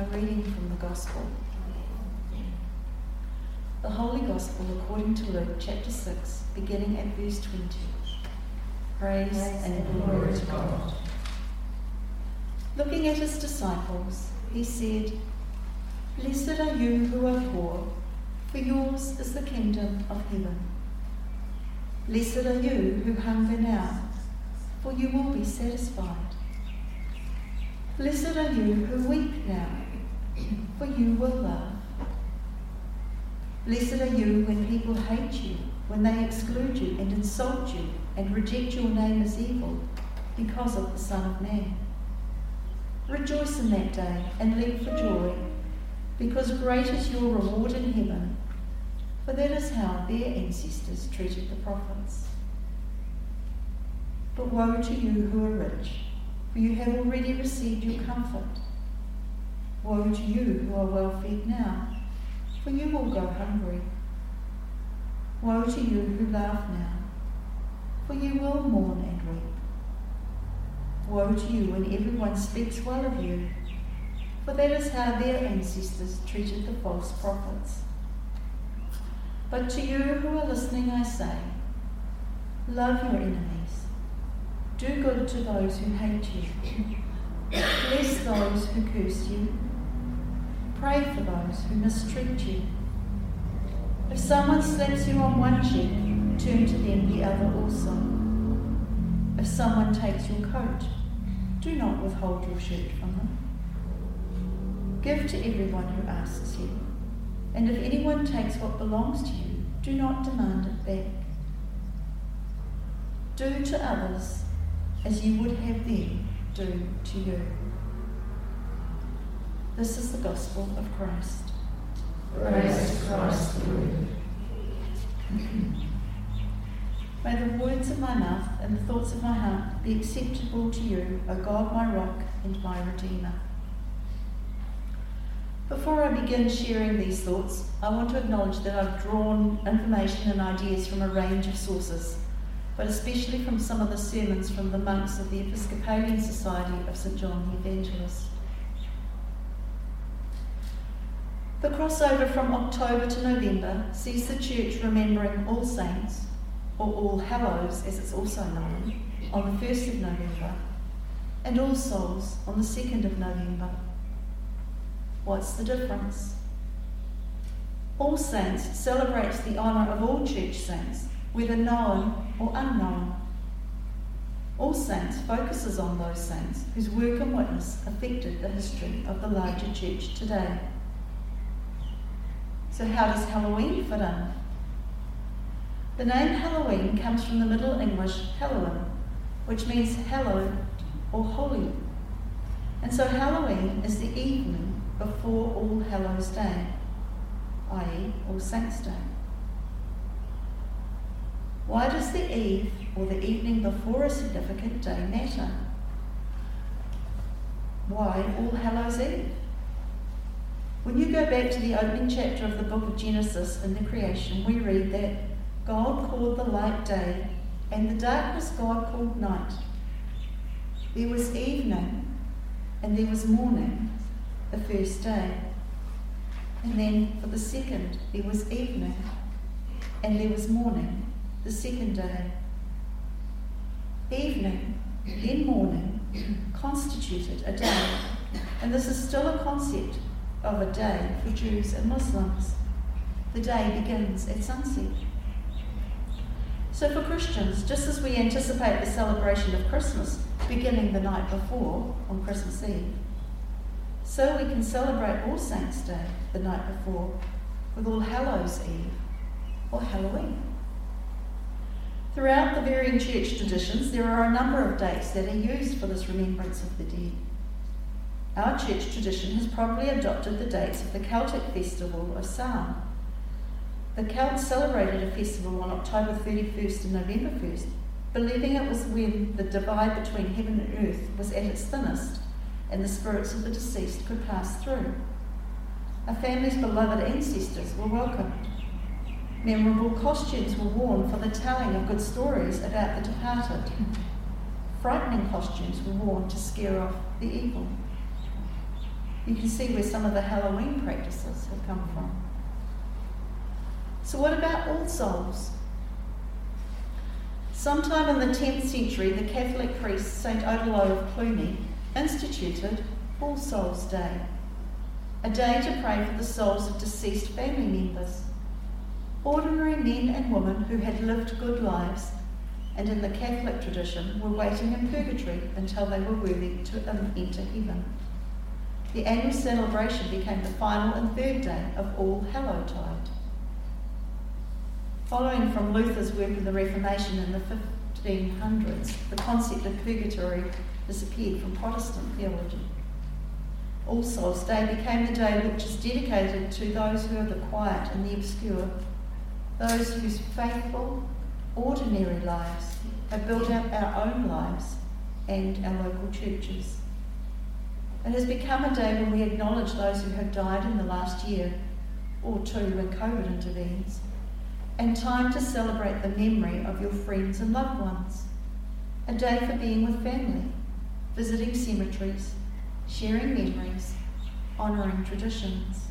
A reading from the Gospel. The Holy Gospel according to Luke chapter 6, beginning at verse 20. Praise, Praise and glory to God. Looking at his disciples, he said, Blessed are you who are poor, for yours is the kingdom of heaven. Blessed are you who hunger now, for you will be satisfied. Blessed are you who weep now, for you will laugh. Blessed are you when people hate you, when they exclude you and insult you and reject your name as evil because of the Son of Man. Rejoice in that day and leap for joy, because great is your reward in heaven, for that is how their ancestors treated the prophets. But woe to you who are rich, for you have already received your comfort. Woe to you who are well fed now, for you will go hungry. Woe to you who laugh now, for you will mourn and weep. Woe to you when everyone speaks well of you, for that is how their ancestors treated the false prophets. But to you who are listening, I say, love your enemies. Do good to those who hate you. Bless those who curse you. Pray for those who mistreat you. If someone slaps you on one cheek, turn to them the other also. If someone takes your coat, do not withhold your shirt from them. Give to everyone who asks you, and if anyone takes what belongs to you, do not demand it back. Do to others as you would have them do to you. This is the gospel of Christ. Praise Christ the Lord. May the words of my mouth and the thoughts of my heart be acceptable to you, O God, my rock and my redeemer. Before I begin sharing these thoughts, I want to acknowledge that I've drawn information and ideas from a range of sources, but especially from some of the sermons from the monks of the Episcopalian Society of St. John the Evangelist. The crossover from October to November sees the Church remembering All Saints or All Hallows as it's also known, on the 1st of November, and All Souls on the 2nd of November. What's the difference? All Saints celebrates the honour of all church saints, whether known or unknown. All Saints focuses on those saints whose work and witness affected the history of the larger church today. So, how does Halloween fit in? The name Halloween comes from the Middle English Hallowen, which means hallowed or holy. And so Halloween is the evening before All Hallows Day, i.e., All Saints' Day. Why does the eve or the evening before a significant day matter? Why All Hallows Eve? When you go back to the opening chapter of the book of Genesis in the creation, we read that God called the light day, and the darkness God called night. There was evening, and there was morning, the first day. And then for the second, there was evening, and there was morning, the second day. Evening, then morning, constituted a day. And this is still a concept of a day for Jews and Muslims. The day begins at sunset. So, for Christians, just as we anticipate the celebration of Christmas beginning the night before, on Christmas Eve, so we can celebrate All Saints' Day the night before with All Hallows' Eve or Halloween. Throughout the varying church traditions, there are a number of dates that are used for this remembrance of the dead. Our church tradition has probably adopted the dates of the Celtic festival of Samhain the Celts celebrated a festival on October 31st and November 1st, believing it was when the divide between heaven and earth was at its thinnest and the spirits of the deceased could pass through. A family's beloved ancestors were welcomed. Memorable costumes were worn for the telling of good stories about the departed. Frightening costumes were worn to scare off the evil. You can see where some of the Halloween practices have come from. So, what about All Souls? Sometime in the 10th century, the Catholic priest St. Odilo of Cluny instituted All Souls Day, a day to pray for the souls of deceased family members, ordinary men and women who had lived good lives and in the Catholic tradition were waiting in purgatory until they were worthy to enter heaven. The annual celebration became the final and third day of All Hallowtide. Following from Luther's work in the Reformation in the 1500s, the concept of purgatory disappeared from Protestant theology. All Souls Day became the day which is dedicated to those who are the quiet and the obscure, those whose faithful, ordinary lives have built up our own lives and our local churches. It has become a day when we acknowledge those who have died in the last year or two when COVID intervenes and time to celebrate the memory of your friends and loved ones. A day for being with family, visiting cemeteries, sharing memories, honouring traditions.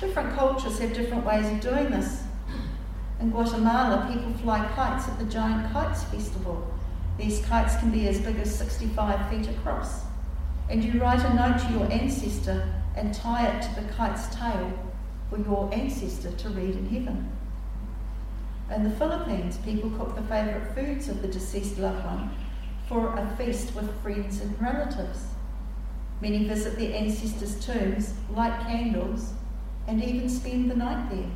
Different cultures have different ways of doing this. In Guatemala, people fly kites at the Giant Kites Festival. These kites can be as big as 65 feet across. And you write a note to your ancestor and tie it to the kite's tail for your ancestor to read in heaven. In the Philippines, people cook the favourite foods of the deceased loved one for a feast with friends and relatives. Many visit their ancestors' tombs, light candles, and even spend the night there.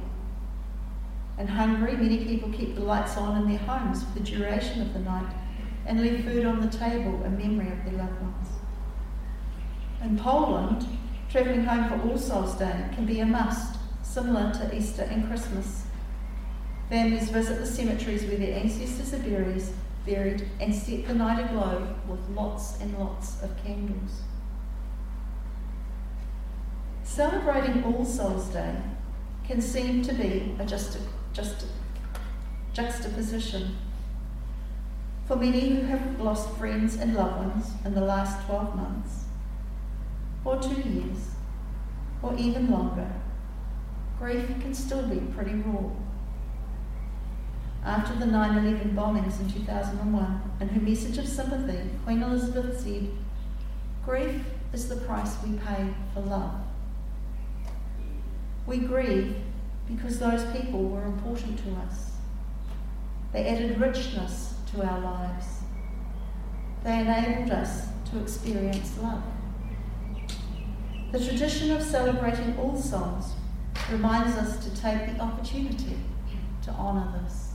In Hungary, many people keep the lights on in their homes for the duration of the night and leave food on the table in memory of their loved ones. In Poland, travelling home for All Souls Day can be a must, similar to Easter and Christmas. Families visit the cemeteries where their ancestors are buried, buried and set the night aglow with lots and lots of candles. Celebrating All Souls Day can seem to be a just, just juxtaposition. For many who have lost friends and loved ones in the last 12 months, or two years, or even longer, grief can still be pretty raw after the 9 11 bombings in 2001, in her message of sympathy, Queen Elizabeth said, Grief is the price we pay for love. We grieve because those people were important to us. They added richness to our lives. They enabled us to experience love. The tradition of celebrating all souls reminds us to take the opportunity to honour this.